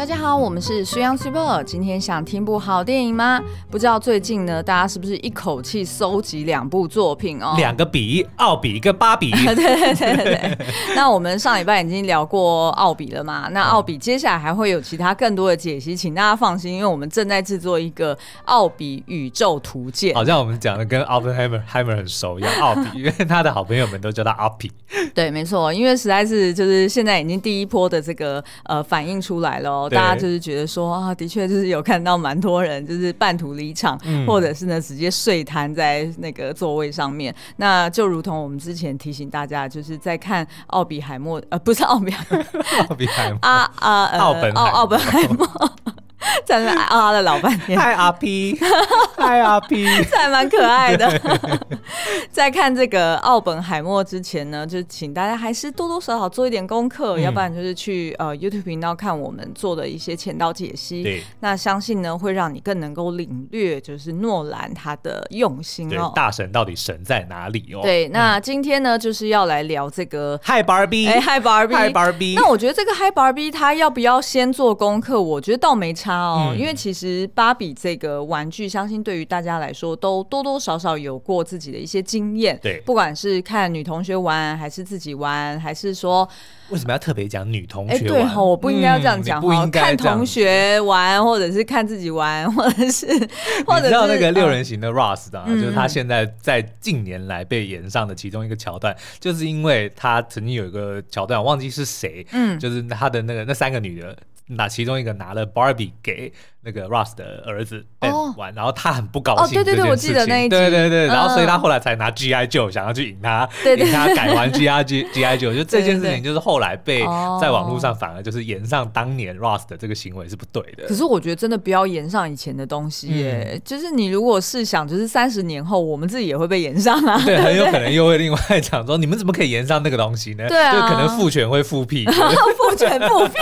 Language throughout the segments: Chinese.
大家好，我们是 Young Super。今天想听部好电影吗？不知道最近呢，大家是不是一口气搜集两部作品哦？两个比，奥比跟芭比。对对对对对。那我们上礼拜已经聊过奥比了嘛？那奥比接下来还会有其他更多的解析，请大家放心，因为我们正在制作一个奥比宇宙图鉴。好像我们讲的跟 Oppenheimer Heimer 很熟一样，奥比，因为他的好朋友们都叫他奥比。对，没错，因为实在是就是现在已经第一波的这个呃反应出来了。大家就是觉得说啊，的确就是有看到蛮多人就是半途离场，嗯、或者是呢直接睡瘫在那个座位上面。那就如同我们之前提醒大家，就是在看奥比海默，呃，不是奥比，奥比海默啊啊，呃、奥本奥奥本海默。在那啊了老半天，嗨阿 P，嗨阿 P，这还蛮可爱的。在看这个奥本海默之前呢，就请大家还是多多少少做一点功课，嗯、要不然就是去呃 YouTube 频道看我们做的一些前导解析。对，那相信呢会让你更能够领略，就是诺兰他的用心哦。大神到底神在哪里哦？对，那今天呢就是要来聊这个嗨 Barbie，哎嗨 Barbie，嗨 Barbie。那我觉得这个嗨 Barbie 他要不要先做功课？我觉得倒没差。哦，嗯、因为其实芭比这个玩具，相信对于大家来说都多多少少有过自己的一些经验。对，不管是看女同学玩，还是自己玩，还是说。为什么要特别讲女同学玩？哎，对哈，我不应该要这样讲哈。看同学玩，或者是看自己玩，或者是，或者是。你知道那个六人行的 Ross 的，就是他现在在近年来被演上的其中一个桥段，就是因为他曾经有一个桥段，我忘记是谁，嗯，就是他的那个那三个女的，那其中一个拿了 Barbie 给那个 Ross 的儿子玩，然后他很不高兴。哦，对对对，我记得那一集。对对对，然后所以他后来才拿 GI Joe 想要去引他，引他改玩 GI G GI Joe，就这件事情就是后来被在网络上反而就是延上当年 Ross 的这个行为是不对的。可是我觉得真的不要延上以前的东西耶，就是你如果是想，就是三十年后我们自己也会被延上啊。对，很有可能又会另外讲说，你们怎么可以延上那个东西呢？对啊，就可能父权会复辟，父权复辟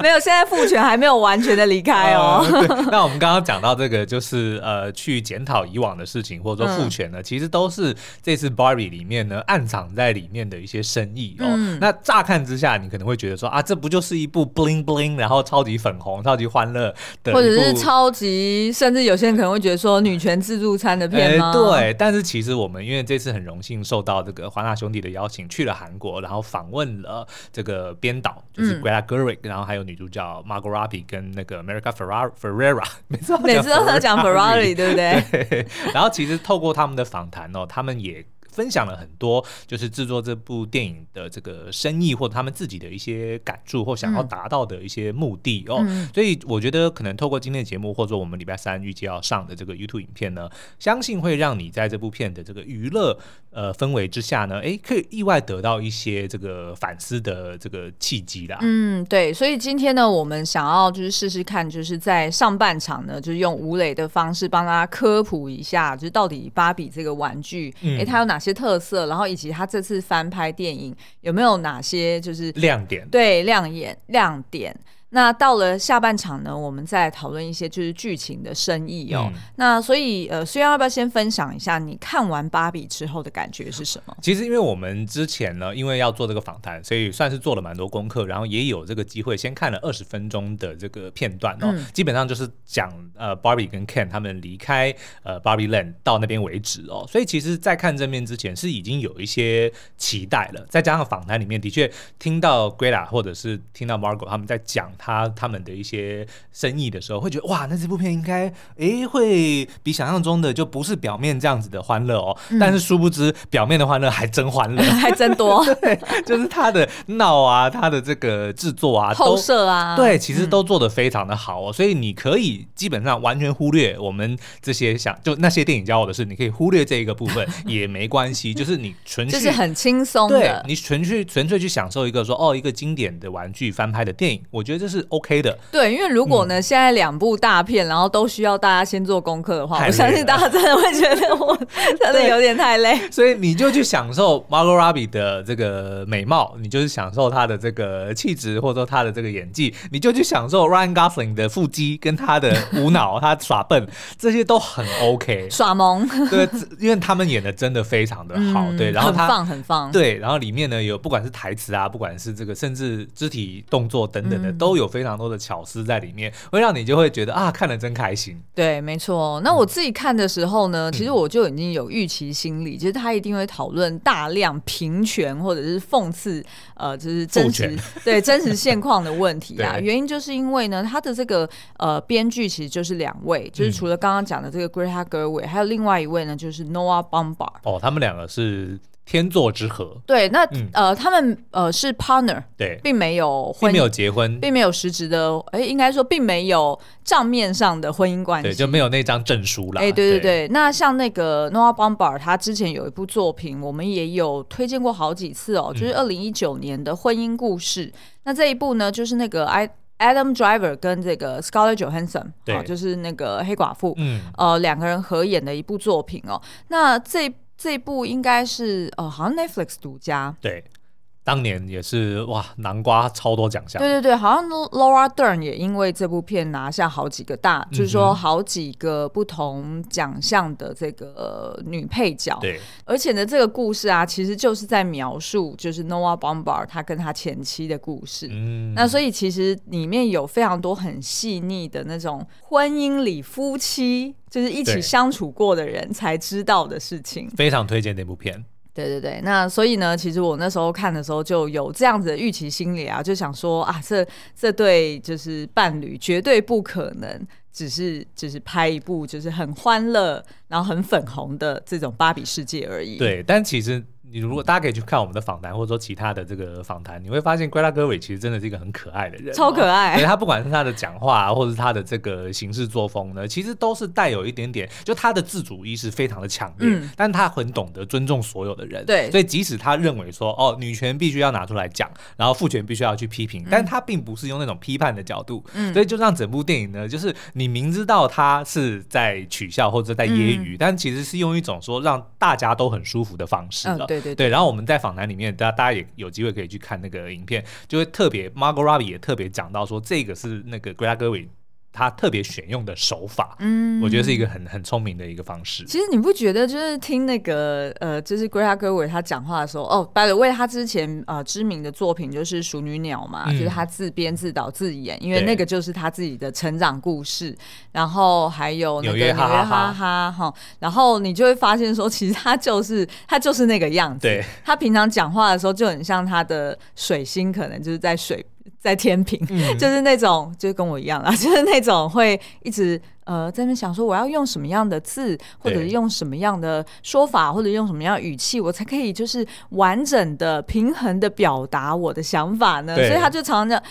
没有，现在父权还没有完全的离开哦。那我们刚刚讲到这个，就是呃，去检讨以往的事情，或者说父权呢，其实都是这次 Barbie 里面呢暗藏在里面的一些深意哦。那乍看之下，你可能会觉得说啊，这不就是一部 bling bling，然后超级粉红、超级欢乐的，或者是超级，甚至有些人可能会觉得说女权自助餐的片吗？对，但是其实我们因为这次很荣幸受到这个华纳兄弟的邀请，去了韩国，然后访问了这个编导，就是 Greta Gerwig，然后还有女主角 Margot Robbie 跟那个 America Ferrera。每次每次都在讲 Ferrari，对不对？对。然后其实透过他们的访谈哦，他们也。分享了很多，就是制作这部电影的这个深意，或者他们自己的一些感触，或想要达到的一些目的哦。嗯、所以我觉得，可能透过今天的节目，或者我们礼拜三预计要上的这个 YouTube 影片呢，相信会让你在这部片的这个娱乐呃氛围之下呢，哎，可以意外得到一些这个反思的这个契机啦。嗯，对。所以今天呢，我们想要就是试试看，就是在上半场呢，就是用吴磊的方式帮大家科普一下，就是到底芭比这个玩具，哎、嗯，它有哪些特色，然后以及他这次翻拍电影有没有哪些就是亮点？对，亮眼亮点。那到了下半场呢，我们再讨论一些就是剧情的深意哦。嗯、那所以呃，虽然要不要先分享一下你看完芭比之后的感觉是什么？其实因为我们之前呢，因为要做这个访谈，所以算是做了蛮多功课，然后也有这个机会先看了二十分钟的这个片段哦。嗯、基本上就是讲呃，Barbie 跟 Ken 他们离开呃 Barbie Land 到那边为止哦。所以其实，在看正面之前是已经有一些期待了。再加上访谈里面的确听到 Greta 或者是听到 Margot 他们在讲。他他们的一些生意的时候，会觉得哇，那这部片应该诶会比想象中的就不是表面这样子的欢乐哦。嗯、但是殊不知，表面的欢乐还真欢乐，还真多。对，就是他的闹啊，他的这个制作啊，后设啊，对，其实都做得非常的好哦。嗯、所以你可以基本上完全忽略我们这些想就那些电影教我的事，你可以忽略这一个部分 也没关系。就是你纯粹就是很轻松的，对你纯粹纯粹去享受一个说哦一个经典的玩具翻拍的电影，我觉得这是 OK 的，对，因为如果呢，嗯、现在两部大片，然后都需要大家先做功课的话，我相信大家真的会觉得我真的有点太累。所以你就去享受 Margot Robbie 的这个美貌，你就是享受她的这个气质，或者说她的这个演技，你就去享受 Ryan Gosling 的腹肌跟他的无脑，他耍笨，这些都很 OK。耍萌，对，因为他们演的真的非常的好，嗯、对，然后他很放很放，对，然后里面呢有不管是台词啊，不管是这个甚至肢体动作等等的，都有。有非常多的巧思在里面，会让你就会觉得啊，看得真开心。对，没错。那我自己看的时候呢，嗯、其实我就已经有预期心理，就是他一定会讨论大量平权或者是讽刺，呃，就是真实对真实现况的问题 啊。原因就是因为呢，他的这个呃编剧其实就是两位，就是除了刚刚讲的这个 Greta Gerwig，还有另外一位呢，就是 Noah Baumbach。哦，他们两个是。天作之合，对，那、嗯、呃，他们呃是 partner，对，并没有婚，并没有结婚，并没有实质的，哎，应该说并没有账面上的婚姻关系，对，就没有那张证书了。哎，对对对，对。那像那个 Noah Baumbach，他之前有一部作品，我们也有推荐过好几次哦，就是二零一九年的婚姻故事。嗯、那这一部呢，就是那个 Adam Driver 跟这个 Scarlett Johansson，对、哦，就是那个黑寡妇，嗯，呃，两个人合演的一部作品哦。那这。这一部应该是呃，好像 Netflix 独家。对。当年也是哇，南瓜超多奖项。对对对，好像 Laura Dern 也因为这部片拿下好几个大，嗯、就是说好几个不同奖项的这个、呃、女配角。对，而且呢，这个故事啊，其实就是在描述就是 Noah Baumbach 他跟他前妻的故事。嗯，那所以其实里面有非常多很细腻的那种婚姻里夫妻就是一起相处过的人才知道的事情。非常推荐那部片。对对对，那所以呢，其实我那时候看的时候就有这样子的预期心理啊，就想说啊，这这对就是伴侣绝对不可能只是只是拍一部就是很欢乐然后很粉红的这种芭比世界而已。对，但其实。你如果大家可以去看我们的访谈，或者说其他的这个访谈，你会发现 Gerwig 其实真的是一个很可爱的人，超可爱。他不管是他的讲话、啊，或者是他的这个行事作风呢，其实都是带有一点点，就他的自主意识非常的强烈，嗯、但他很懂得尊重所有的人。对，所以即使他认为说，哦，女权必须要拿出来讲，然后父权必须要去批评，但他并不是用那种批判的角度，嗯、所以就让整部电影呢，就是你明知道他是在取笑或者在揶揄，嗯、但其实是用一种说让大家都很舒服的方式了。嗯、对，然后我们在。访谈里面，大家大家也有机会可以去看那个影片，就会特别 Margot Robbie 也特别讲到说，这个是那个 Greta Gerwig。他特别选用的手法，嗯，我觉得是一个很很聪明的一个方式。其实你不觉得，就是听那个呃，就是 Greta Gerwig 他讲话的时候，哦，by the way，他之前呃知名的作品就是《熟女鸟》嘛，嗯、就是他自编自导自演，因为那个就是他自己的成长故事。然后还有那个纽约哈哈哈哈，然后你就会发现说，其实他就是他就是那个样子。对，他平常讲话的时候就很像他的水星，可能就是在水。在天平，嗯、就是那种，就是跟我一样啦，就是那种会一直呃在那边想说，我要用什么样的字，或者是用什么样的说法，或者用什么样的语气，我才可以就是完整的、平衡的表达我的想法呢？所以他就常常讲，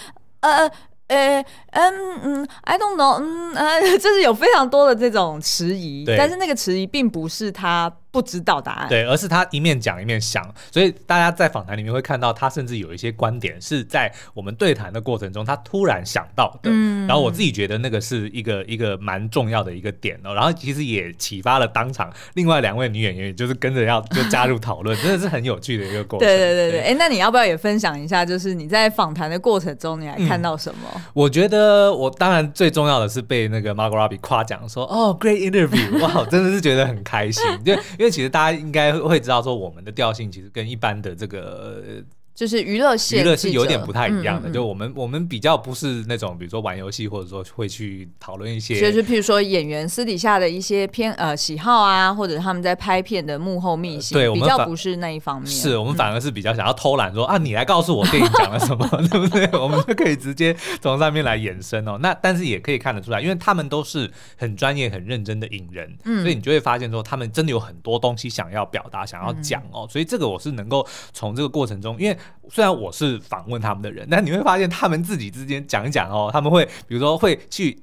呃。呃，嗯嗯，I don't know，嗯呃，就是有非常多的这种迟疑，但是那个迟疑并不是他不知道答案，对，而是他一面讲一面想，所以大家在访谈里面会看到他甚至有一些观点是在我们对谈的过程中他突然想到的，嗯，然后我自己觉得那个是一个一个蛮重要的一个点哦，然后其实也启发了当场另外两位女演员，就是跟着要就加入讨论，真的是很有趣的一个过程，对对对对，哎对，那你要不要也分享一下，就是你在访谈的过程中你还看到什么？嗯。我觉得我当然最重要的是被那个 Margot Robbie 夸奖说哦，great interview，哇，真的是觉得很开心，就因为其实大家应该会知道说我们的调性其实跟一般的这个。就是娱乐线，娱乐是有点不太一样的。嗯嗯、就我们我们比较不是那种，比如说玩游戏，或者说会去讨论一些，就是譬如说演员私底下的一些偏呃喜好啊，或者他们在拍片的幕后秘辛，对，我们比较不是那一方面。是我们反而是比较想要偷懒，说、嗯、啊，你来告诉我电影讲了什么，对不对？我们就可以直接从上面来延伸哦。那但是也可以看得出来，因为他们都是很专业、很认真的影人，嗯、所以你就会发现说，他们真的有很多东西想要表达、想要讲哦。嗯、所以这个我是能够从这个过程中，因为虽然我是。访问他们的人，但你会发现他们自己之间讲一讲哦，他们会比如说会去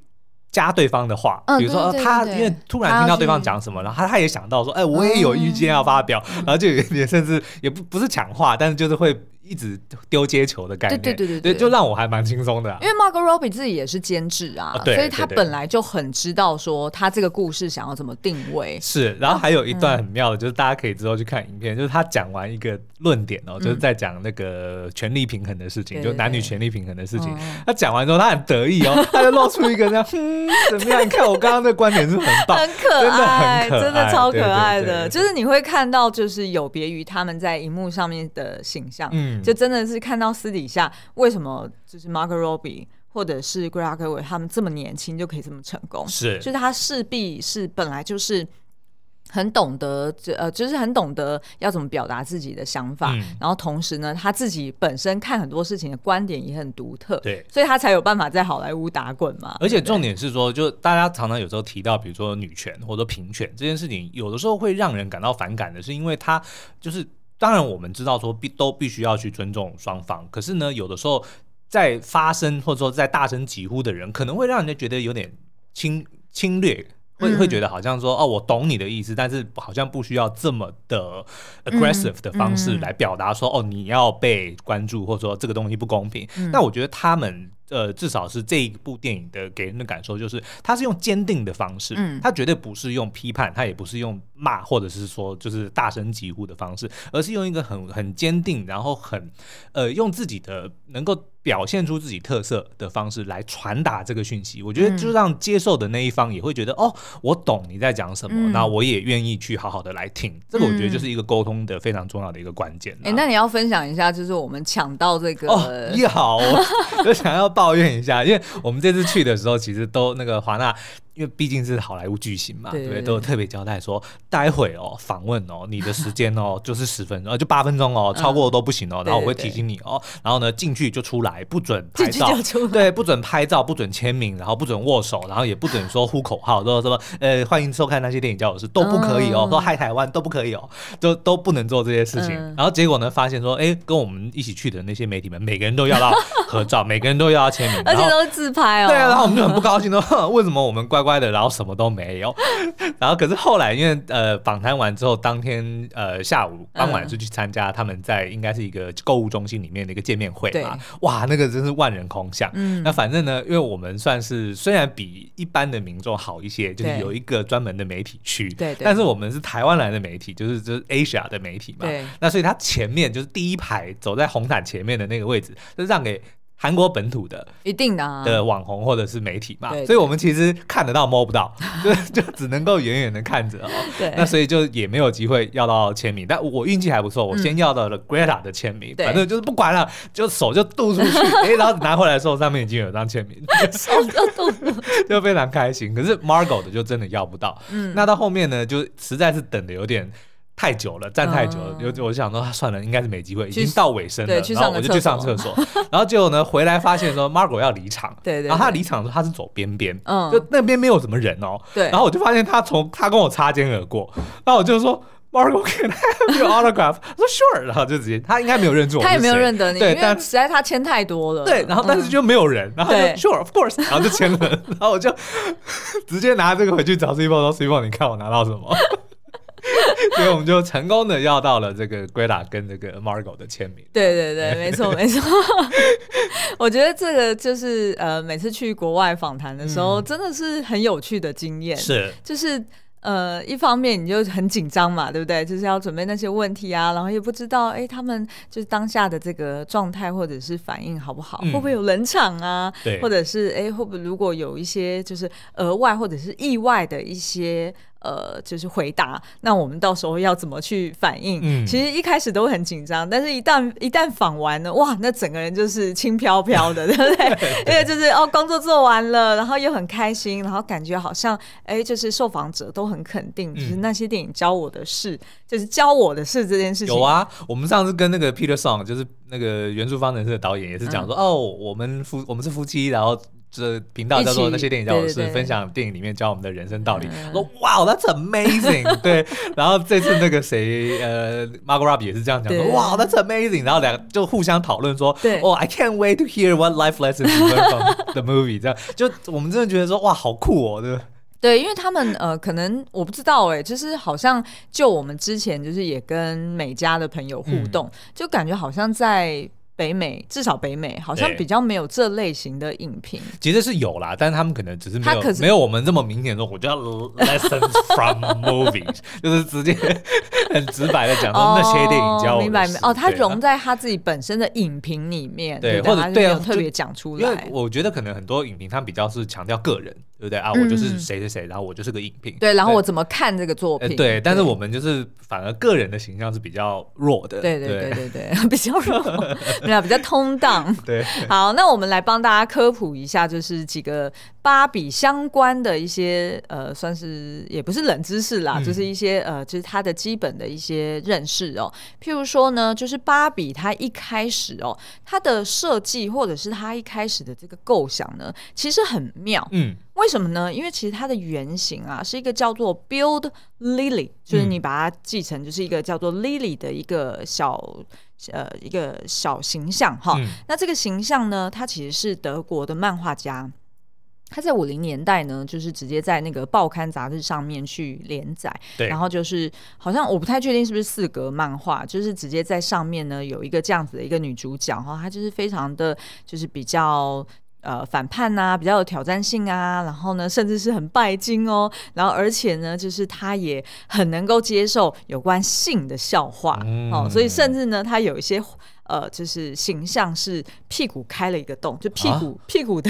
加对方的话，比如说他因为突然听到对方讲什么，然后他他也想到说，哎，我也有意见要发表，然后就有点甚至也不不是抢话，但是就是会。一直丢接球的概念，对对对对，对，就让我还蛮轻松的、啊。因为 Margot Robbie 自己也是监制啊，所以他本来就很知道说他这个故事想要怎么定位。是，然后还有一段很妙的，就是大家可以之后去看影片，嗯、就是他讲完一个论点哦，就是在讲那个权力平衡的事情，嗯、就男女权力平衡的事情。他讲完之后，他很得意哦，他就露出一个这样，嗯，怎么样？你看我刚刚的观点是很棒，很可爱，真的，可爱，真的超可爱的。就是你会看到，就是有别于他们在荧幕上面的形象，嗯。就真的是看到私底下为什么就是 Margot Robbie 或者是 Gerwig 他们这么年轻就可以这么成功，是，就是他势必是本来就是。很懂得，呃，就是很懂得要怎么表达自己的想法，嗯、然后同时呢，他自己本身看很多事情的观点也很独特，对，所以他才有办法在好莱坞打滚嘛。而且重点是说，就大家常常有时候提到，比如说女权或者平权这件事情，有的时候会让人感到反感的，是因为他就是，当然我们知道说必都必须要去尊重双方，可是呢，有的时候在发声或者说在大声疾呼的人，可能会让人家觉得有点侵侵略。会会觉得好像说哦，我懂你的意思，但是好像不需要这么的 aggressive 的方式来表达说哦，你要被关注，或者说这个东西不公平。那我觉得他们。呃，至少是这一部电影的给人的感受就是，他是用坚定的方式，嗯，他绝对不是用批判，他也不是用骂，或者是说就是大声疾呼的方式，而是用一个很很坚定，然后很呃用自己的能够表现出自己特色的方式来传达这个讯息。我觉得就让接受的那一方也会觉得，哦，我懂你在讲什么，那我也愿意去好好的来听。这个我觉得就是一个沟通的非常重要的一个关键。哎，那你要分享一下，就是我们抢到这个哦，要，就想要。抱怨一下，因为我们这次去的时候，其实都那个华纳。因为毕竟是好莱坞巨星嘛，对不对？都有特别交代说，待会哦访问哦，你的时间哦 就是十分钟，就八分钟哦，超过都不行哦。然后我会提醒你哦，然后呢进去就出来，不准拍照，对，不准拍照，不准签名，然后不准握手，然后也不准说呼口号，说什么呃欢迎收看那些电影教我是都不可以哦，说嗨台湾都不可以哦，都都不能做这些事情。然后结果呢，发现说，哎，跟我们一起去的那些媒体们，每个人都要到合照，每个人都要签名，而且都是自拍哦。对啊，然后我们就很不高兴说，为什么我们乖乖的，然后什么都没有，然后可是后来因为呃访谈完之后，当天呃下午傍晚就去参加他们在应该是一个购物中心里面的一个见面会嘛，哇，那个真是万人空巷。嗯，那反正呢，因为我们算是虽然比一般的民众好一些，就是有一个专门的媒体区，对，但是我们是台湾来的媒体，就是就是 Asia 的媒体嘛，对，那所以他前面就是第一排走在红毯前面的那个位置，就是让给。韩国本土的一定的啊。的网红或者是媒体嘛，所以我们其实看得到摸不到，就就只能够远远的看着哦。对，那所以就也没有机会要到签名，但我运气还不错，我先要到了 Greta 的签名，反正就是不管了，就手就渡出去，哎，然后拿回来的时候上面已经有张签名，手就渡出，就非常开心。可是 Margot 的就真的要不到，嗯，那到后面呢，就实在是等的有点。太久了，站太久了，有、嗯、我就想说，算了，应该是没机会，已经到尾声了，然后我就去上厕所，然后结果呢，回来发现说，Margot 要离场，对，对对，然后他离场的时候他是走边边，嗯，就那边没有什么人哦，对，然后我就发现他从他跟我擦肩而过，然后我就说，Margot，can I have your autograph？他说 Sure，然后就直接，他应该没有认出我，他也没有认得你，对，但实在他签太多了，对，然后但是就没有人，然后就 Sure，of course，然后就签了，然后我就直接拿这个回去找 Cibo 说 Cibo，你看我拿到什么？所以我们就成功的要到了这个 Greta 跟这个 Margot 的签名。对对对，没错 没错。我觉得这个就是呃，每次去国外访谈的时候，真的是很有趣的经验。是，就是。呃，一方面你就很紧张嘛，对不对？就是要准备那些问题啊，然后也不知道，哎，他们就是当下的这个状态或者是反应好不好，嗯、会不会有冷场啊？对，或者是哎，会不会如果有一些就是额外或者是意外的一些呃，就是回答，那我们到时候要怎么去反应？嗯，其实一开始都很紧张，但是一旦一旦访完了，哇，那整个人就是轻飘飘的，对不对？因为就是哦，工作做完了，然后又很开心，然后感觉好像哎，就是受访者都很。肯定，就是那些电影教我的事，嗯、就是教我的事这件事情。有啊，我们上次跟那个 Peter Song，就是那个《原著方程式》的导演，也是讲说，嗯、哦，我们夫我们是夫妻，然后这频道叫做那些电影教我的事，分享电影里面教我们的人生道理。嗯、说哇，That's amazing！对，然后这次那个谁，呃，Margot Robbie 也是这样讲说，哇，That's amazing！然后两个就互相讨论说，哦对、oh,，I can't wait to hear what life lessons you learn from the movie。这样就我们真的觉得说，哇，好酷哦，对。对，因为他们呃，可能我不知道哎，就是好像就我们之前就是也跟美家的朋友互动，嗯、就感觉好像在北美，至少北美好像比较没有这类型的影评。其实是有啦，但是他们可能只是没有是没有我们这么明显说，我就要 lessons from movies，就是直接 很直白的讲说那些电影教我、哦、明白没？哦，它融在他自己本身的影评里面，对，对或者对啊，特别讲出来。因为我觉得可能很多影评他比较是强调个人。对不对啊？我就是谁谁谁，然后我就是个影评。对，然后我怎么看这个作品？对，但是我们就是反而个人的形象是比较弱的。对对对对对，比较弱，没有，比较通档。对，好，那我们来帮大家科普一下，就是几个芭比相关的一些呃，算是也不是冷知识啦，就是一些呃，就是它的基本的一些认识哦。譬如说呢，就是芭比它一开始哦，它的设计或者是它一开始的这个构想呢，其实很妙。嗯。为什么呢？因为其实它的原型啊是一个叫做 Build Lily，就是你把它继承就是一个叫做 Lily 的一个小呃一个小形象哈。嗯、那这个形象呢，它其实是德国的漫画家，他在五零年代呢，就是直接在那个报刊杂志上面去连载，然后就是好像我不太确定是不是四格漫画，就是直接在上面呢有一个这样子的一个女主角哈，她就是非常的就是比较。呃，反叛呐、啊，比较有挑战性啊，然后呢，甚至是很拜金哦，然后而且呢，就是他也很能够接受有关性的笑话、嗯、哦，所以甚至呢，他有一些。呃，就是形象是屁股开了一个洞，就屁股、啊、屁股的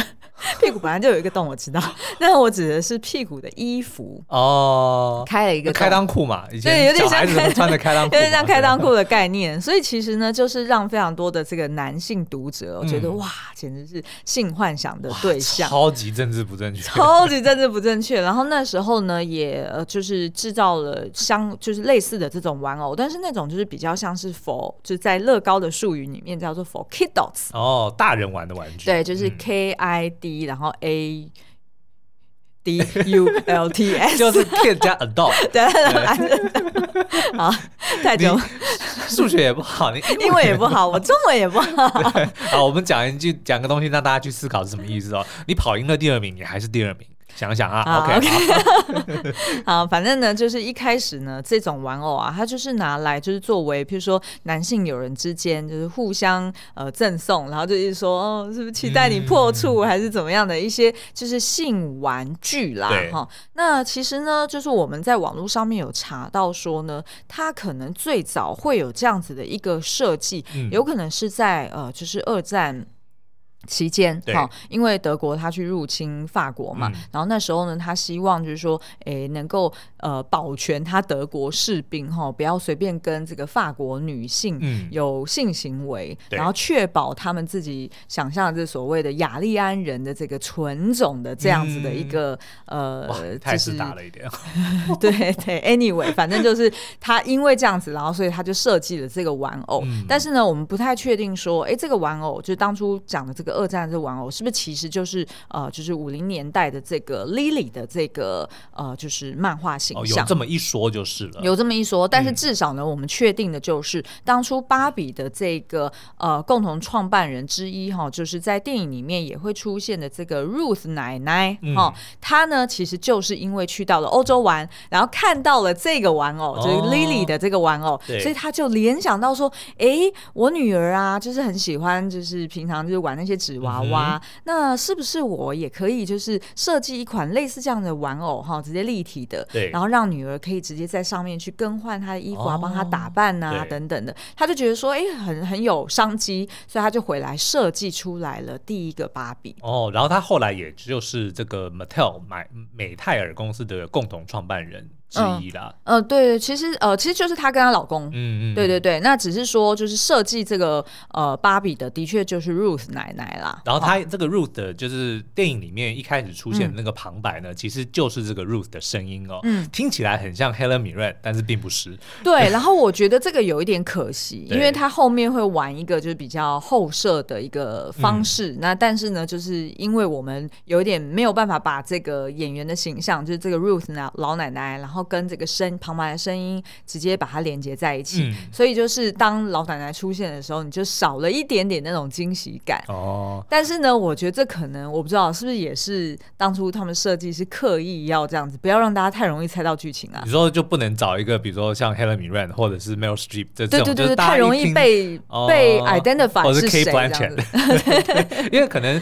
屁股本来就有一个洞，我知道。但是我指的是屁股的衣服哦，开了一个，开裆裤嘛，以前小孩子穿的开裆裤，有点像开裆裤的概念。所以其实呢，就是让非常多的这个男性读者，我觉得、嗯、哇，简直是性幻想的对象，超级政治不正确，超级政治不正确。然后那时候呢，也呃就是制造了相就是类似的这种玩偶，但是那种就是比较像是 for 就是在乐高的。术语里面叫做 for kiddots 哦，大人玩的玩具，对，就是 K I D，然后 A D U L T S，就是 kid 加 adult，对，好，太久，数学也不好，你英文也不好，我中文也不好。好，我们讲一句，讲个东西，让大家去思考是什么意思哦。你跑赢了第二名，你还是第二名。想想啊好，OK，好，好，反正呢，就是一开始呢，这种玩偶啊，它就是拿来就是作为，譬如说男性友人之间就是互相呃赠送，然后就是说哦，是不是期待你破处，还是怎么样的一些就是性玩具啦，哈。那其实呢，就是我们在网络上面有查到说呢，它可能最早会有这样子的一个设计，嗯、有可能是在呃，就是二战。期间，哈，因为德国他去入侵法国嘛，然后那时候呢，他希望就是说，诶，能够呃保全他德国士兵哈，不要随便跟这个法国女性有性行为，然后确保他们自己想象的这所谓的雅利安人的这个纯种的这样子的一个呃，太是大了一点，对对，anyway，反正就是他因为这样子，然后所以他就设计了这个玩偶，但是呢，我们不太确定说，哎，这个玩偶就是当初讲的这个。二战这玩偶是不是其实就是呃，就是五零年代的这个 Lily 的这个呃，就是漫画形象？有这么一说就是了。有这么一说，但是至少呢，我们确定的就是当初芭比的这个呃共同创办人之一哈，就是在电影里面也会出现的这个 Ruth 奶奶哈，她、呢其实就是因为去到了欧洲玩，然后看到了这个玩偶，就是 Lily 的这个玩偶，哦、所以她就联想到说，哎，我女儿啊，就是很喜欢，就是平常就是玩那些。纸娃娃，嗯、那是不是我也可以就是设计一款类似这样的玩偶哈，直接立体的，对，然后让女儿可以直接在上面去更换她的衣服啊，帮她打扮啊等等的，他就觉得说，哎，很很有商机，所以他就回来设计出来了第一个芭比。哦，然后他后来也就是这个 Mattel 买美泰尔公司的共同创办人。之一啦，嗯，对，其实呃，其实就是她跟她老公，嗯嗯，对对对，那只是说就是设计这个呃芭比的，的确就是 Ruth 奶奶啦。然后她这个 Ruth 的就是电影里面一开始出现的那个旁白呢，其实就是这个 Ruth 的声音哦，嗯，听起来很像 Helen Mirren，但是并不是。对，然后我觉得这个有一点可惜，因为她后面会玩一个就是比较后设的一个方式，那但是呢，就是因为我们有一点没有办法把这个演员的形象，就是这个 Ruth 老老奶奶，然后。然后跟这个声旁白的声音直接把它连接在一起，嗯、所以就是当老奶奶出现的时候，你就少了一点点那种惊喜感。哦，但是呢，我觉得这可能我不知道是不是也是当初他们设计是刻意要这样子，不要让大家太容易猜到剧情啊。你说就不能找一个，比如说像 Helen Mirren 或者是 Meryl Streep 这种，对对对，就是太容易被、哦、被 identify 是谁这样子。因为可能。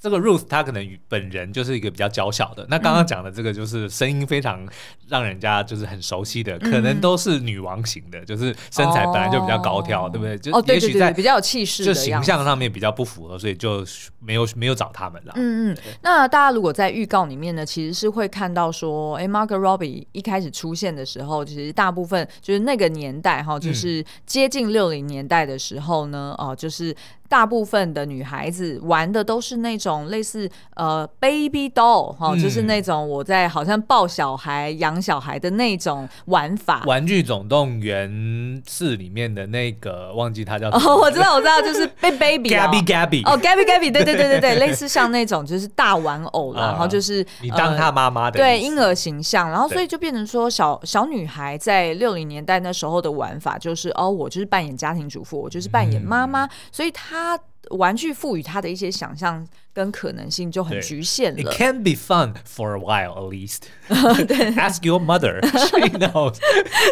这个 Ruth 她可能本人就是一个比较娇小的，那刚刚讲的这个就是声音非常让人家就是很熟悉的，嗯、可能都是女王型的，就是身材本来就比较高挑，哦、对不对？就也许在比较有气势，就形象上面比较不符合，所以就没有没有找他们了。嗯嗯。那大家如果在预告里面呢，其实是会看到说，哎，Margot Robbie 一开始出现的时候，其实大部分就是那个年代哈，就是接近六零年代的时候呢，哦、就是。大部分的女孩子玩的都是那种类似呃 baby doll 哈、哦，嗯、就是那种我在好像抱小孩、养小孩的那种玩法。玩具总动员四里面的那个忘记它叫什么？哦，我知道，我知道，就是 baby Gabby Gabby 哦，Gabby Gabby，对对对对对，类似像那种就是大玩偶啦，然后就是你当他妈妈的对婴儿形象，然后所以就变成说小小女孩在六零年代那时候的玩法就是哦，我就是扮演家庭主妇，我就是扮演妈妈，所以她。他玩具赋予他的一些想象跟可能性就很局限了。It can be fun for a while, at least. Ask your mother. She knows.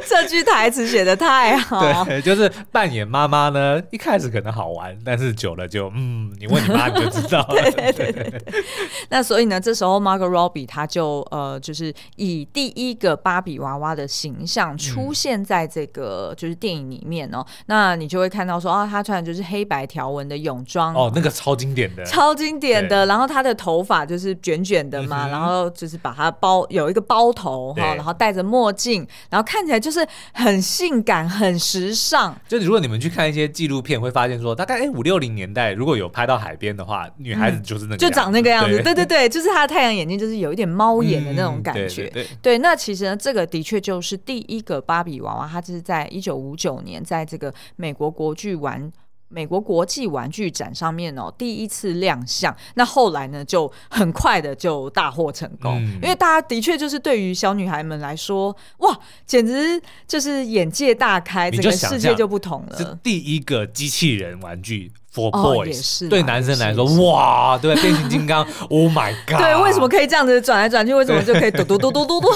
这句台词写的太好。对，就是扮演妈妈呢，一开始可能好玩，但是久了就嗯，你问你妈你就知道了。对对对。那所以呢，这时候 Margot Robbie 她就呃，就是以第一个芭比娃娃的形象出现在这个就是电影里面哦。嗯、那你就会看到说啊，她穿的就是黑白条纹的泳装哦，那个超经典的，超经典的。然后她的头发就是卷卷的嘛，嗯、然后就是把它包有一个包头哈，然后戴着墨镜，然后看起来就是很性感、很时尚。就如果你们去看一些纪录片，会发现说，大概哎五六零年代如果有拍到海边的话，女孩子就是那个、嗯、就长那个样子。对，对对对，就是她的太阳眼镜，就是有一点猫眼的那种感觉。嗯、对，对，对，对，那其实呢，这个的确就是第一个芭比娃娃，它就是在一九五九年在这个美国国剧玩。美国国际玩具展上面哦，第一次亮相，那后来呢，就很快的就大获成功，嗯、因为大家的确就是对于小女孩们来说，哇，简直就是眼界大开，整个世界就不同了。是第一个机器人玩具。For boys，对男生来说，哇，对变形金刚，Oh my God，对，为什么可以这样子转来转去？为什么就可以嘟嘟嘟嘟嘟嘟？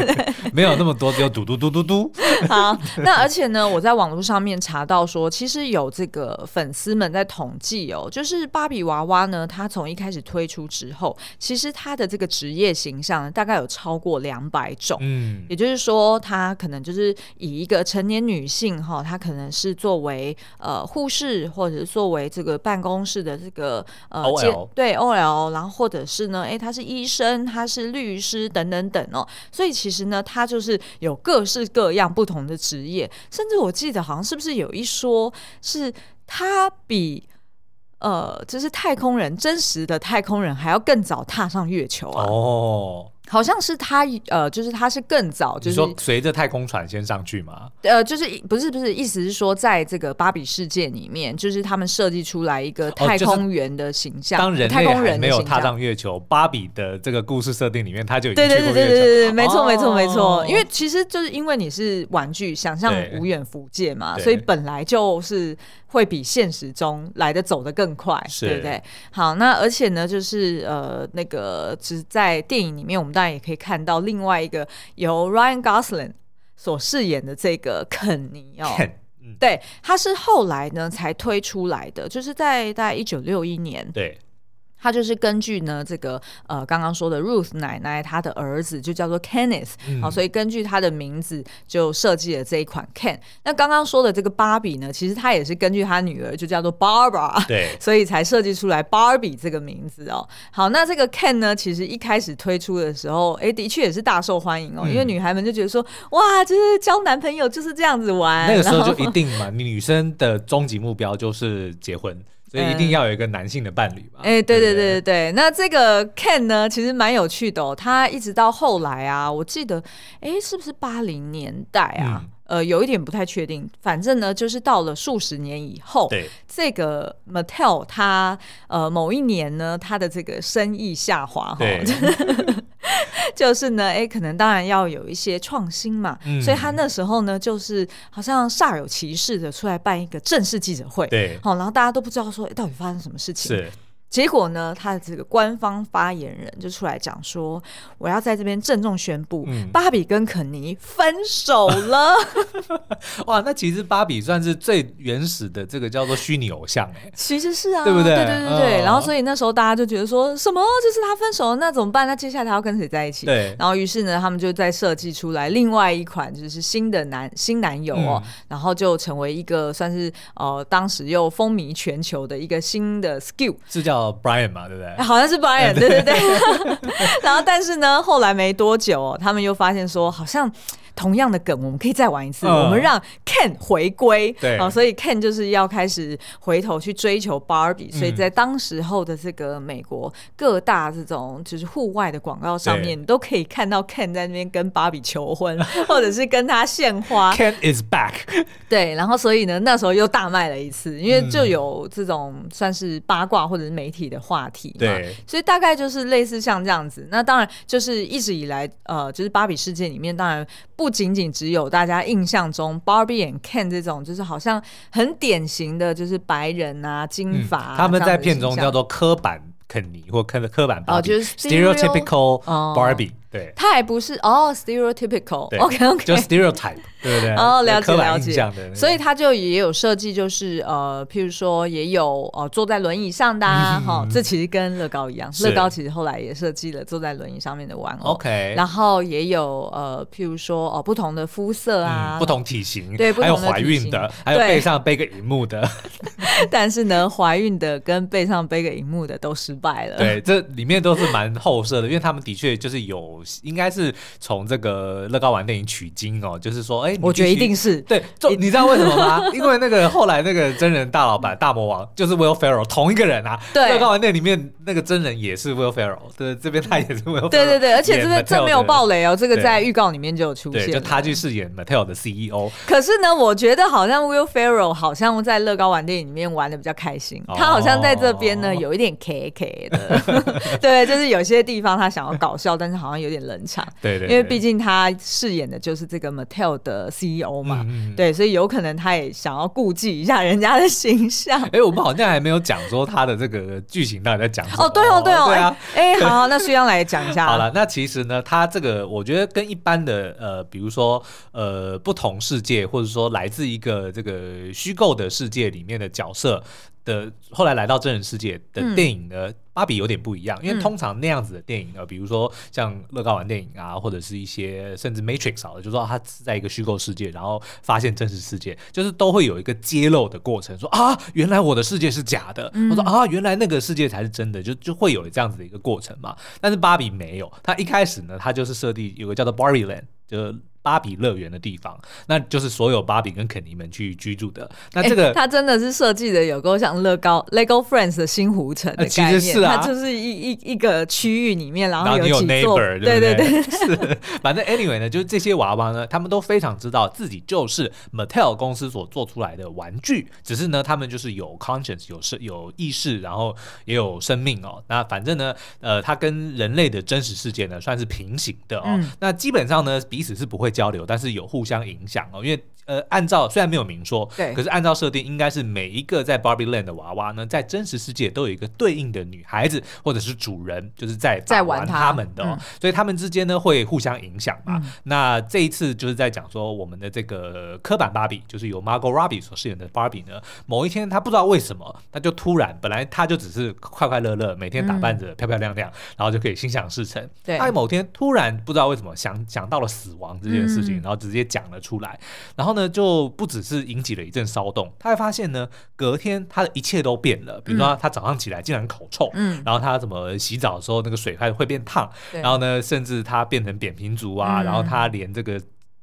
没有那么多，只有嘟嘟嘟嘟嘟。好，那而且呢，我在网络上面查到说，其实有这个粉丝们在统计哦，就是芭比娃娃呢，它从一开始推出之后，其实它的这个职业形象大概有超过两百种。嗯，也就是说，它可能就是以一个成年女性哈，她可能是作为呃护士，或者是作为为这个办公室的这个呃，OL 对 OL，然后或者是呢，哎，他是医生，他是律师等等等哦，所以其实呢，他就是有各式各样不同的职业，甚至我记得好像是不是有一说是他比呃，就是太空人真实的太空人还要更早踏上月球啊？哦。好像是他，呃，就是他是更早，就是说随着太空船先上去吗？呃，就是不是不是，意思是说，在这个芭比世界里面，就是他们设计出来一个太空员的形象。哦就是、当人类还没有踏上月球，芭比的这个故事设定里面，他就已经去过月球。对对对对对，没错没错没错。因为其实就是因为你是玩具，想象无远弗届嘛，所以本来就是。会比现实中来的走得更快，是对不对？好，那而且呢，就是呃，那个只在电影里面，我们当然也可以看到另外一个由 Ryan Gosling 所饰演的这个肯尼哦对，他是后来呢才推出来的，就是在大概一九六一年，对。他就是根据呢这个呃刚刚说的 Ruth 奶奶，她的儿子就叫做 Kenneth，好、嗯，所以根据他的名字就设计了这一款 Ken。那刚刚说的这个芭比呢，其实他也是根据他女儿就叫做 Barbara，对，所以才设计出来 Barbie 这个名字哦。好，那这个 Ken 呢，其实一开始推出的时候，哎，的确也是大受欢迎哦，嗯、因为女孩们就觉得说，哇，就是交男朋友就是这样子玩，那个时候就一定嘛，女生的终极目标就是结婚。所以一定要有一个男性的伴侣嘛？哎、嗯，对对对对对。那这个 Ken 呢，其实蛮有趣的哦。他一直到后来啊，我记得，哎，是不是八零年代啊？嗯、呃，有一点不太确定。反正呢，就是到了数十年以后，对这个 Mattel 他呃某一年呢，他的这个生意下滑哈。对 就是呢，哎，可能当然要有一些创新嘛，嗯、所以他那时候呢，就是好像煞有其事的出来办一个正式记者会，对，好，然后大家都不知道说，哎，到底发生什么事情？是，结果呢，他的这个官方发言人就出来讲说：“我要在这边郑重宣布，嗯、芭比跟肯尼分手了。”哇，那其实芭比算是最原始的这个叫做虚拟偶像哎，其实是啊，对不对？对对对然后所以那时候大家就觉得说什么，就是他分手了，那怎么办？那接下来他要跟谁在一起？对。然后于是呢，他们就在设计出来另外一款就是新的男新男友哦，嗯、然后就成为一个算是呃当时又风靡全球的一个新的 skill，是叫。Brian 嘛，对不对？好像是 Brian，对 对对。然后，但是呢，后来没多久，哦，他们又发现说，好像。同样的梗，我们可以再玩一次。我们让 Ken 回归，对，所以 Ken 就是要开始回头去追求 Barbie。所以在当时候的这个美国各大这种就是户外的广告上面，你都可以看到 Ken 在那边跟 Barbie 求婚，或者是跟他献花。Ken is back。对，然后所以呢，那时候又大卖了一次，因为就有这种算是八卦或者是媒体的话题嘛。对，所以大概就是类似像这样子。那当然就是一直以来，呃，就是芭比世界里面，当然不。不仅仅只有大家印象中 Barbie and Ken 这种，就是好像很典型的就是白人啊、金发、啊嗯，他们在片中叫做刻板肯尼或刻的刻板芭比、哦就是 stereotypical Barbie。哦对，他还不是哦，stereotypical，OK OK，就 stereotype，对不对？哦，了解了解。所以他就也有设计，就是呃，譬如说也有呃坐在轮椅上的啊哈，这其实跟乐高一样，乐高其实后来也设计了坐在轮椅上面的玩偶。OK，然后也有呃，譬如说哦，不同的肤色啊，不同体型，对，还有怀孕的，还有背上背个荧幕的。但是呢，怀孕的跟背上背个荧幕的都失败了。对，这里面都是蛮后设的，因为他们的确就是有。应该是从这个乐高玩电影取经哦，就是说，哎，我觉得一定是对，你知道为什么吗？因为那个后来那个真人大老板大魔王就是 Will Ferrell 同一个人啊，对，乐高玩电影里面那个真人也是 Will Ferrell，对，这边他也是 Will Ferrell，对对对，而且这个这没有暴雷哦，这个在预告里面就有出现，就他去饰演 Mattel 的 CEO。可是呢，我觉得好像 Will Ferrell 好像在乐高玩电影里面玩的比较开心，他好像在这边呢有一点 K K 的，对，就是有些地方他想要搞笑，但是好像有点冷场，对对。因为毕竟他饰演的就是这个 Mattel 的 CEO 嘛，对，所以有可能他也想要顾忌一下人家的形象。哎、欸，我们好像还没有讲说他的这个剧情到底在讲什么。哦，对哦，对哦，对啊。哎、好，那需要来讲一下。好了，那其实呢，他这个我觉得跟一般的呃，比如说呃，不同世界，或者说来自一个这个虚构的世界里面的角色。的后来来到真人世界的电影呢，芭比有点不一样，因为通常那样子的电影呢，比如说像乐高玩电影啊，或者是一些甚至 Matrix 啊，就说他是在一个虚构世界，然后发现真实世界，就是都会有一个揭露的过程，说啊，原来我的世界是假的，我说啊，原来那个世界才是真的，就就会有这样子的一个过程嘛。但是芭比没有，他一开始呢，他就是设定有个叫做 Barbie Land，就芭比乐园的地方，那就是所有芭比跟肯尼们去居住的。那这个，他、欸、真的是设计的有够像乐高 Lego Friends 的新湖城的概念，呃、其实是啊，它就是一一一个区域里面，然后有几座，对对对，对，是。反正 anyway 呢，就是这些娃娃呢，他们都非常知道自己就是 Mattel 公司所做出来的玩具，只是呢，他们就是有 conscience 有生有意识，然后也有生命哦。那反正呢，呃，它跟人类的真实世界呢算是平行的哦。嗯、那基本上呢，彼此是不会。交流，但是有互相影响哦，因为呃，按照虽然没有明说，对，可是按照设定，应该是每一个在 Barbie Land 的娃娃呢，在真实世界都有一个对应的女孩子或者是主人，就是在在玩他们的，哦，所以他们之间呢会互相影响嘛。嗯、那这一次就是在讲说，我们的这个刻板芭比，就是由 Margot Robbie 所饰演的芭比呢，某一天她不知道为什么，她就突然本来她就只是快快乐乐，每天打扮着漂漂亮亮，嗯、然后就可以心想事成。对，她某天突然不知道为什么想想到了死亡这件事。事情，然后直接讲了出来，然后呢，就不只是引起了一阵骚动，他还发现呢，隔天他的一切都变了。比如说，他早上起来竟然口臭，嗯，然后他怎么洗澡的时候那个水开始会变烫，然后呢，甚至他变成扁平足啊，然后他连这个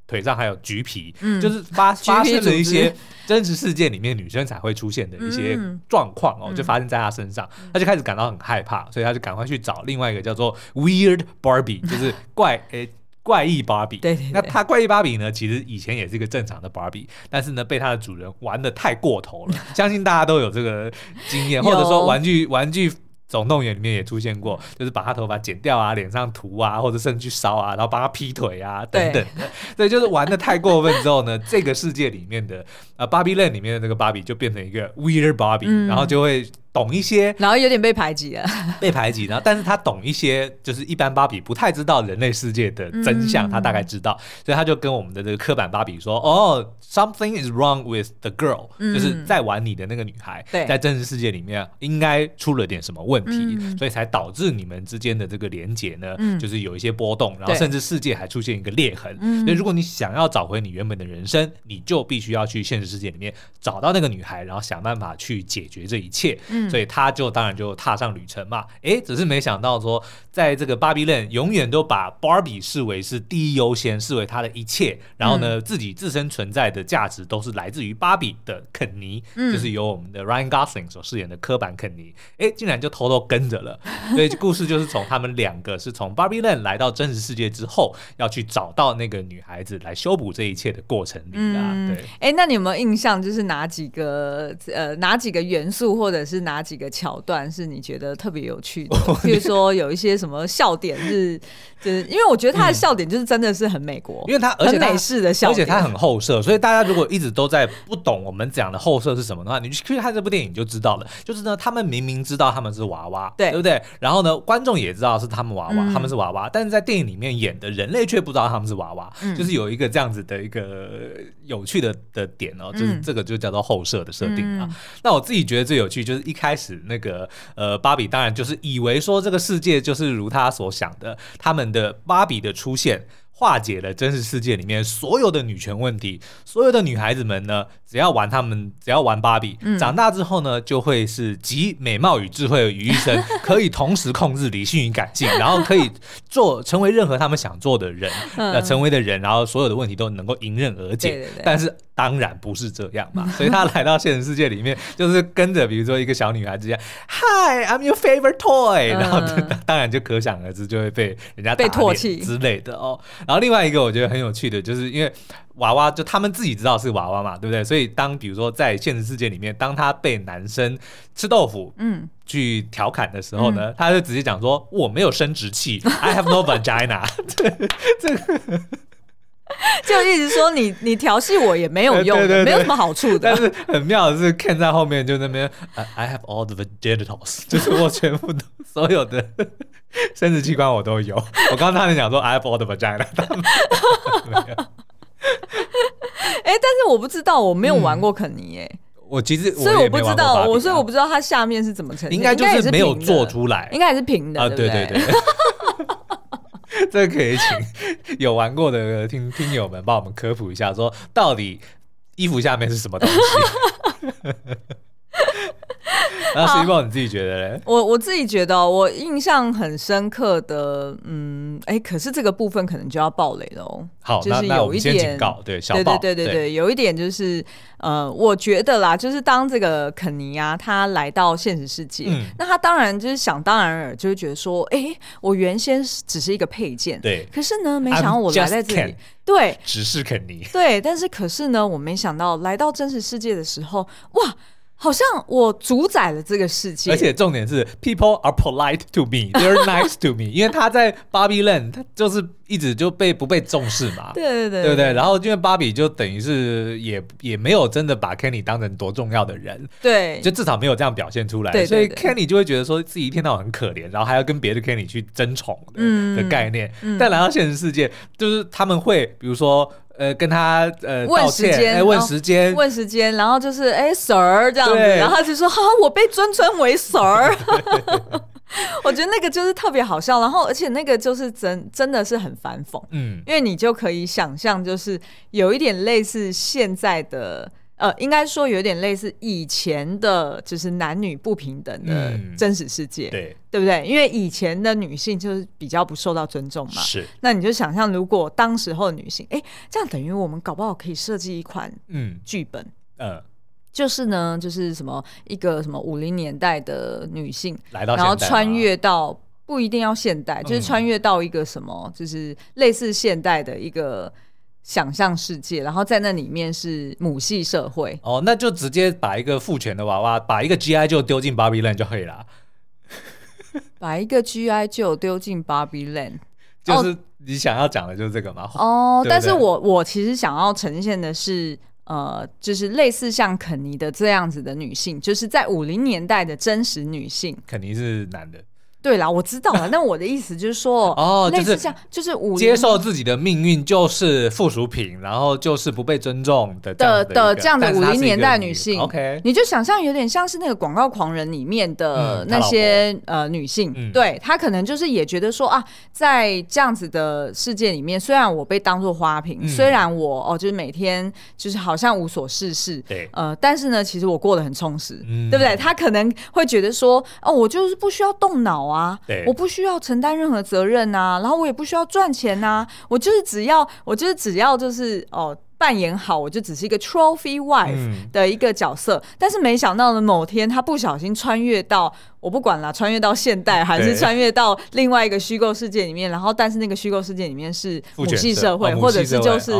腿上还有橘皮，嗯，就是发 发生了一些真实世界里面女生才会出现的一些状况哦，就发生在他身上，他就开始感到很害怕，所以他就赶快去找另外一个叫做 Weird Barbie，就是怪诶。怪异芭比，对，对，对，那他怪异芭比呢？其实以前也是一个正常的芭比，但是呢，被他的主人玩的太过头了。相信大家都有这个经验，或者说玩具玩具总动员里面也出现过，就是把他头发剪掉啊，脸上涂啊，或者甚至去烧啊，然后帮他劈腿啊等等的。对，就是玩的太过分之后呢，这个世界里面的呃芭比 Land 里面的那个芭比就变成一个 Weird Barbie，、嗯、然后就会。懂一些，然后有点被排挤了，被排挤，然后但是他懂一些，就是一般芭比不太知道人类世界的真相，嗯、他大概知道，所以他就跟我们的这个刻板芭比说：“哦，something is wrong with the girl，、嗯、就是在玩你的那个女孩，在真实世界里面应该出了点什么问题，嗯、所以才导致你们之间的这个连结呢，嗯、就是有一些波动，然后甚至世界还出现一个裂痕。嗯、所以如果你想要找回你原本的人生，你就必须要去现实世界里面找到那个女孩，然后想办法去解决这一切。嗯、所以他就当然就踏上旅程嘛。哎，只是没想到说，在这个 Barbie Land 永远都把 Barbie 视为是第一优先，视为他的一切。然后呢，嗯、自己自身存在的价值都是来自于芭比的肯尼，嗯、就是由我们的 Ryan Gosling 所饰演的科版肯尼。哎，竟然就偷偷跟着了。所以故事就是从他们两个是从 Barbie Land 来到真实世界之后，要去找到那个女孩子来修补这一切的过程里啊。嗯、对，哎，那你有没有印象？就是哪几个呃哪几个元素，或者是哪几个桥段是你觉得特别有趣的？比如说有一些什么笑点是，就是因为我觉得他的笑点就是真的是很美国，因为他而且美式的笑点，而且他很后设，所以大家如果一直都在不懂我们讲的后设是什么的话，你去看这部电影就知道了。就是呢，他们明明知道他们是娃娃，对，对不对？然后呢，观众也知道是他们娃娃，他们是娃娃，但是在电影里面演的人类却不知道他们是娃娃，就是有一个这样子的一个有趣的的点哦，就是这个就叫做后设的设定啊。那我自己觉得最有趣就是一开始那个呃芭比当然就是以为说这个世界就是如他所想的，他们的芭比的出现。化解了真实世界里面所有的女权问题，所有的女孩子们呢，只要玩他们，只要玩芭比，嗯、长大之后呢，就会是集美貌与智慧于一身，可以同时控制理性与感性，然后可以做成为任何他们想做的人，呃，成为的人，然后所有的问题都能够迎刃而解。对对对，但是当然不是这样嘛，所以他来到现实世界里面，就是跟着比如说一个小女孩子这样，Hi, I'm your favorite toy，然后 当然就可想而知，就会被人家打脸之类的哦。然后另外一个我觉得很有趣的，就是因为娃娃就他们自己知道是娃娃嘛，对不对？所以当比如说在现实世界里面，当他被男生吃豆腐，嗯，去调侃的时候呢，嗯、他就直接讲说：“我没有生殖器，I have no vagina。” 这个 就一直说你你调戏我也没有 用，对对对，没有什么好处的。但是很妙的是，Ken 在后面就那边，I have all the genitals，就是我全部都所有的。生殖器官我都有，我刚刚他们讲说 I have all the vagina，没有。哎、欸，但是我不知道，我没有玩过肯尼耶、欸嗯。我其实所以我不知道，我所以我不知道它下面是怎么呈现，应该就是没有做出来，应该也是平的啊。对对对，这可以请有玩过的听听友们帮我们科普一下，说到底衣服下面是什么东西。那 C 宝你自己觉得嘞？我我自己觉得，我印象很深刻的，嗯，哎、欸，可是这个部分可能就要爆雷了哦。好，就是有一点警告，对，小爆，对对对对对，有一点就是，呃，我觉得啦，就是当这个肯尼啊，他来到现实世界，嗯、那他当然就是想当然尔，就会觉得说，哎、欸，我原先只是一个配件，对，可是呢，没想到我来在这里，对，只是肯尼，对，但是可是呢，我没想到来到真实世界的时候，哇！好像我主宰了这个世界，而且重点是，people are polite to me, they're nice to me。因为他在 Barbie Land，他就是一直就被不被重视嘛，对对对，对不对？然后因为芭比就等于是也也没有真的把 Kenny 当成多重要的人，对，就至少没有这样表现出来，对对对对，所以 Kenny 就会觉得说自己一天到晚很可怜，然后还要跟别的 Kenny 去争宠的、嗯、的概念。嗯、但来到现实世界，就是他们会比如说。呃，跟他呃问时间，问时间，问时间，然后就是哎，Sir 这样子，然后他就说哈，我被尊称为 Sir，我觉得那个就是特别好笑，然后而且那个就是真真的是很反讽，嗯，因为你就可以想象，就是有一点类似现在的。呃，应该说有点类似以前的，就是男女不平等的真实世界，嗯、对对不对？因为以前的女性就是比较不受到尊重嘛。是。那你就想象，如果当时候的女性，哎，这样等于我们搞不好可以设计一款嗯剧本，嗯，呃、就是呢，就是什么一个什么五零年代的女性来到，然后穿越到不一定要现代，就是穿越到一个什么，就是类似现代的一个。想象世界，然后在那里面是母系社会哦，那就直接把一个父权的娃娃，把一个 GI 就丢进 Barbie Land 就可以了。把一个 GI 就丢进 Barbie Land，就是你想要讲的就是这个吗？哦，对对，但是我我其实想要呈现的是，呃，就是类似像肯尼的这样子的女性，就是在五零年代的真实女性。肯尼是男的。对啦，我知道了。那我的意思就是说，哦，类似像就是五接受自己的命运就是附属品，然后就是不被尊重的的的这样的五零年代女性。OK，你就想象有点像是那个广告狂人里面的那些呃女性，对，她可能就是也觉得说啊，在这样子的世界里面，虽然我被当做花瓶，虽然我哦就是每天就是好像无所事事，对，呃，但是呢，其实我过得很充实，对不对？她可能会觉得说，哦，我就是不需要动脑啊。啊，对我不需要承担任何责任呐、啊，然后我也不需要赚钱呐、啊，我就是只要，我就是只要就是哦扮演好，我就只是一个 trophy wife 的一个角色。嗯、但是没想到呢，某天他不小心穿越到。我不管了，穿越到现代还是穿越到另外一个虚构世界里面，然后但是那个虚构世界里面是母系社会，或者是就是，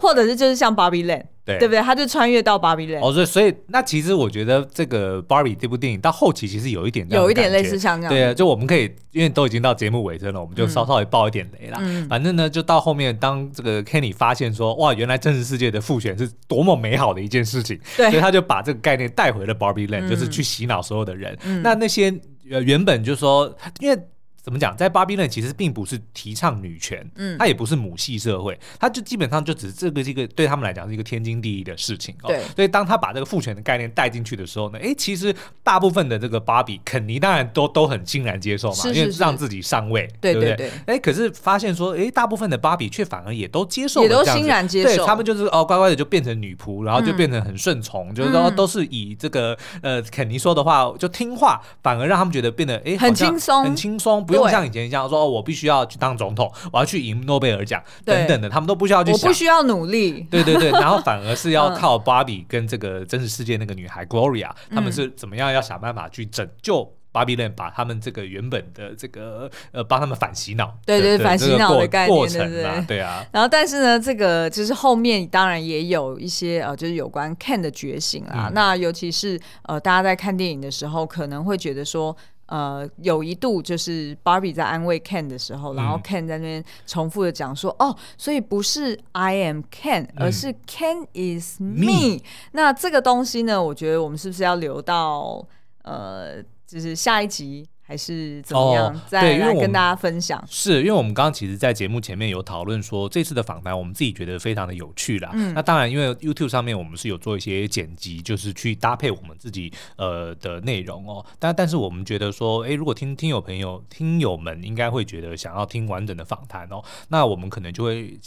或者是就是像 Barbie Land，对对不对？他就穿越到 Barbie Land。哦，所以所以那其实我觉得这个 Barbie 这部电影到后期其实有一点有一点类似像这样。对啊，就我们可以因为都已经到节目尾声了，我们就稍稍微爆一点雷啦。反正呢，就到后面当这个 Kenny 发现说，哇，原来真实世界的复选是多么美好的一件事情，所以他就把这个概念带回了 Barbie Land，就是去洗脑所有的人。那那些。呃，原本就是说，因为。怎么讲？在巴比 Land 其实并不是提倡女权，嗯，它也不是母系社会，它就基本上就只是这个这个对他们来讲是一个天经地义的事情哦。对，所以当他把这个父权的概念带进去的时候呢，哎，其实大部分的这个芭比肯尼当然都都很欣然接受嘛，是是是因为让自己上位，对不对？哎，可是发现说，哎，大部分的芭比却反而也都接受，也都欣然接受，对，他们就是哦，乖乖的就变成女仆，然后就变成很顺从，嗯、就是说都是以这个呃肯尼说的话就听话，反而让他们觉得变得哎很轻松，很轻松，不用像以前一样说。哦，我必须要去当总统，我要去赢诺贝尔奖等等的，他们都不需要去想，我不需要努力，对对对，然后反而是要 靠芭比跟这个真实世界那个女孩 Gloria，他们是怎么样要想办法去拯救芭比 Land，把他们这个原本的这个呃帮他们反洗脑，对对，反洗脑的概念，过程啊，对啊。然后但是呢，这个就是后面当然也有一些呃，就是有关 Ken 的觉醒啊。那尤其是呃，大家在看电影的时候，可能会觉得说。呃，有一度就是 Barbie 在安慰 Ken 的时候，然后 Ken 在那边重复的讲说：“嗯、哦，所以不是 I am Ken，而是 Ken is me。嗯”那这个东西呢，我觉得我们是不是要留到呃，就是下一集？还是怎么样？哦、再来跟大家分享。是因为我们刚刚其实，在节目前面有讨论说，这次的访谈我们自己觉得非常的有趣啦。嗯、那当然，因为 YouTube 上面我们是有做一些剪辑，就是去搭配我们自己呃的内容哦。但但是我们觉得说，哎，如果听听友朋友听友们应该会觉得想要听完整的访谈哦，那我们可能就会。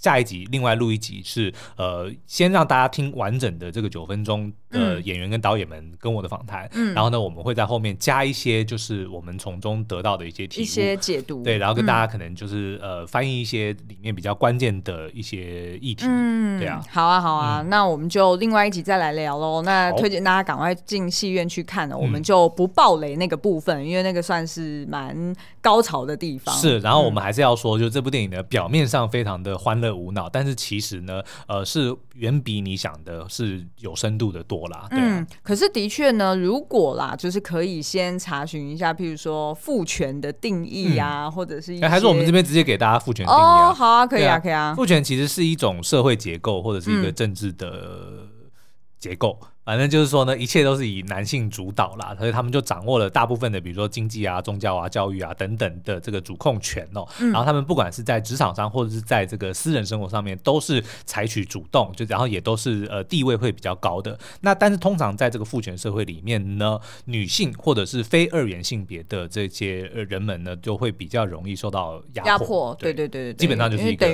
下一集另外录一集是呃，先让大家听完整的这个九分钟的演员跟导演们跟我的访谈，嗯，然后呢，我们会在后面加一些就是我们从中得到的一些题目、一些解读，对，然后跟大家可能就是、嗯、呃翻译一些里面比较关键的一些议题，嗯，对啊，好啊，好啊，嗯、那我们就另外一集再来聊喽。那推荐大家赶快进戏院去看了，我们就不爆雷那个部分，嗯、因为那个算是蛮高潮的地方。是，然后我们还是要说，就这部电影的，表面上非常的欢乐。无脑，但是其实呢，呃，是远比你想的是有深度的多啦。对啊、嗯，可是的确呢，如果啦，就是可以先查询一下，譬如说父权的定义啊，嗯、或者是一些，还是我们这边直接给大家父权定义啊？哦，好啊，可以啊，啊可以啊。父权其实是一种社会结构，或者是一个政治的结构。嗯反正就是说呢，一切都是以男性主导啦，所以他们就掌握了大部分的，比如说经济啊、宗教啊、教育啊等等的这个主控权哦。嗯、然后他们不管是在职场上，或者是在这个私人生活上面，都是采取主动，就然后也都是呃地位会比较高的。那但是通常在这个父权社会里面呢，女性或者是非二元性别的这些人们呢，就会比较容易受到压迫。压迫，对对对对，基本上就是一个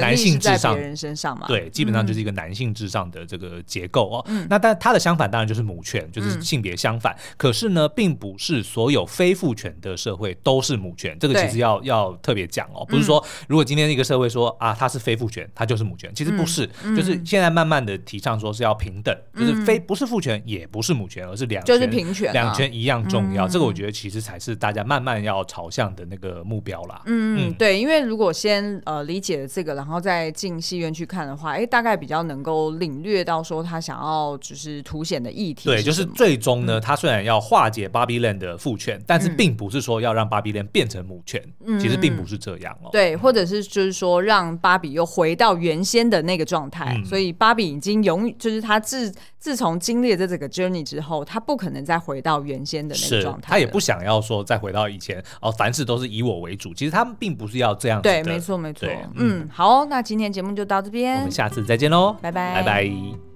男性至上人身上嘛。对，基本上就是一个男性至上的这个结构哦。嗯、那但他的。相反，当然就是母权，就是性别相反。嗯、可是呢，并不是所有非父权的社会都是母权。这个其实要要特别讲哦，不是说如果今天一个社会说啊，它是非父权，它就是母权，其实不是。嗯、就是现在慢慢的提倡说是要平等，嗯、就是非不是父权，也不是母权，而是两，就是平权、啊，两权一样重要。嗯、这个我觉得其实才是大家慢慢要朝向的那个目标啦。嗯，嗯对，因为如果先呃理解了这个，然后再进戏院去看的话，哎，大概比较能够领略到说他想要就是。凸显的议题。对，就是最终呢，他虽然要化解芭比 Land 的父权，但是并不是说要让芭比 Land 变成母权，其实并不是这样哦。对，或者是就是说让芭比又回到原先的那个状态。所以芭比已经永，就是他自自从经历了这整个 journey 之后，他不可能再回到原先的那个状态。他也不想要说再回到以前哦，凡事都是以我为主。其实他们并不是要这样子。对，没错，没错。嗯，好，那今天节目就到这边，我们下次再见喽，拜拜，拜拜。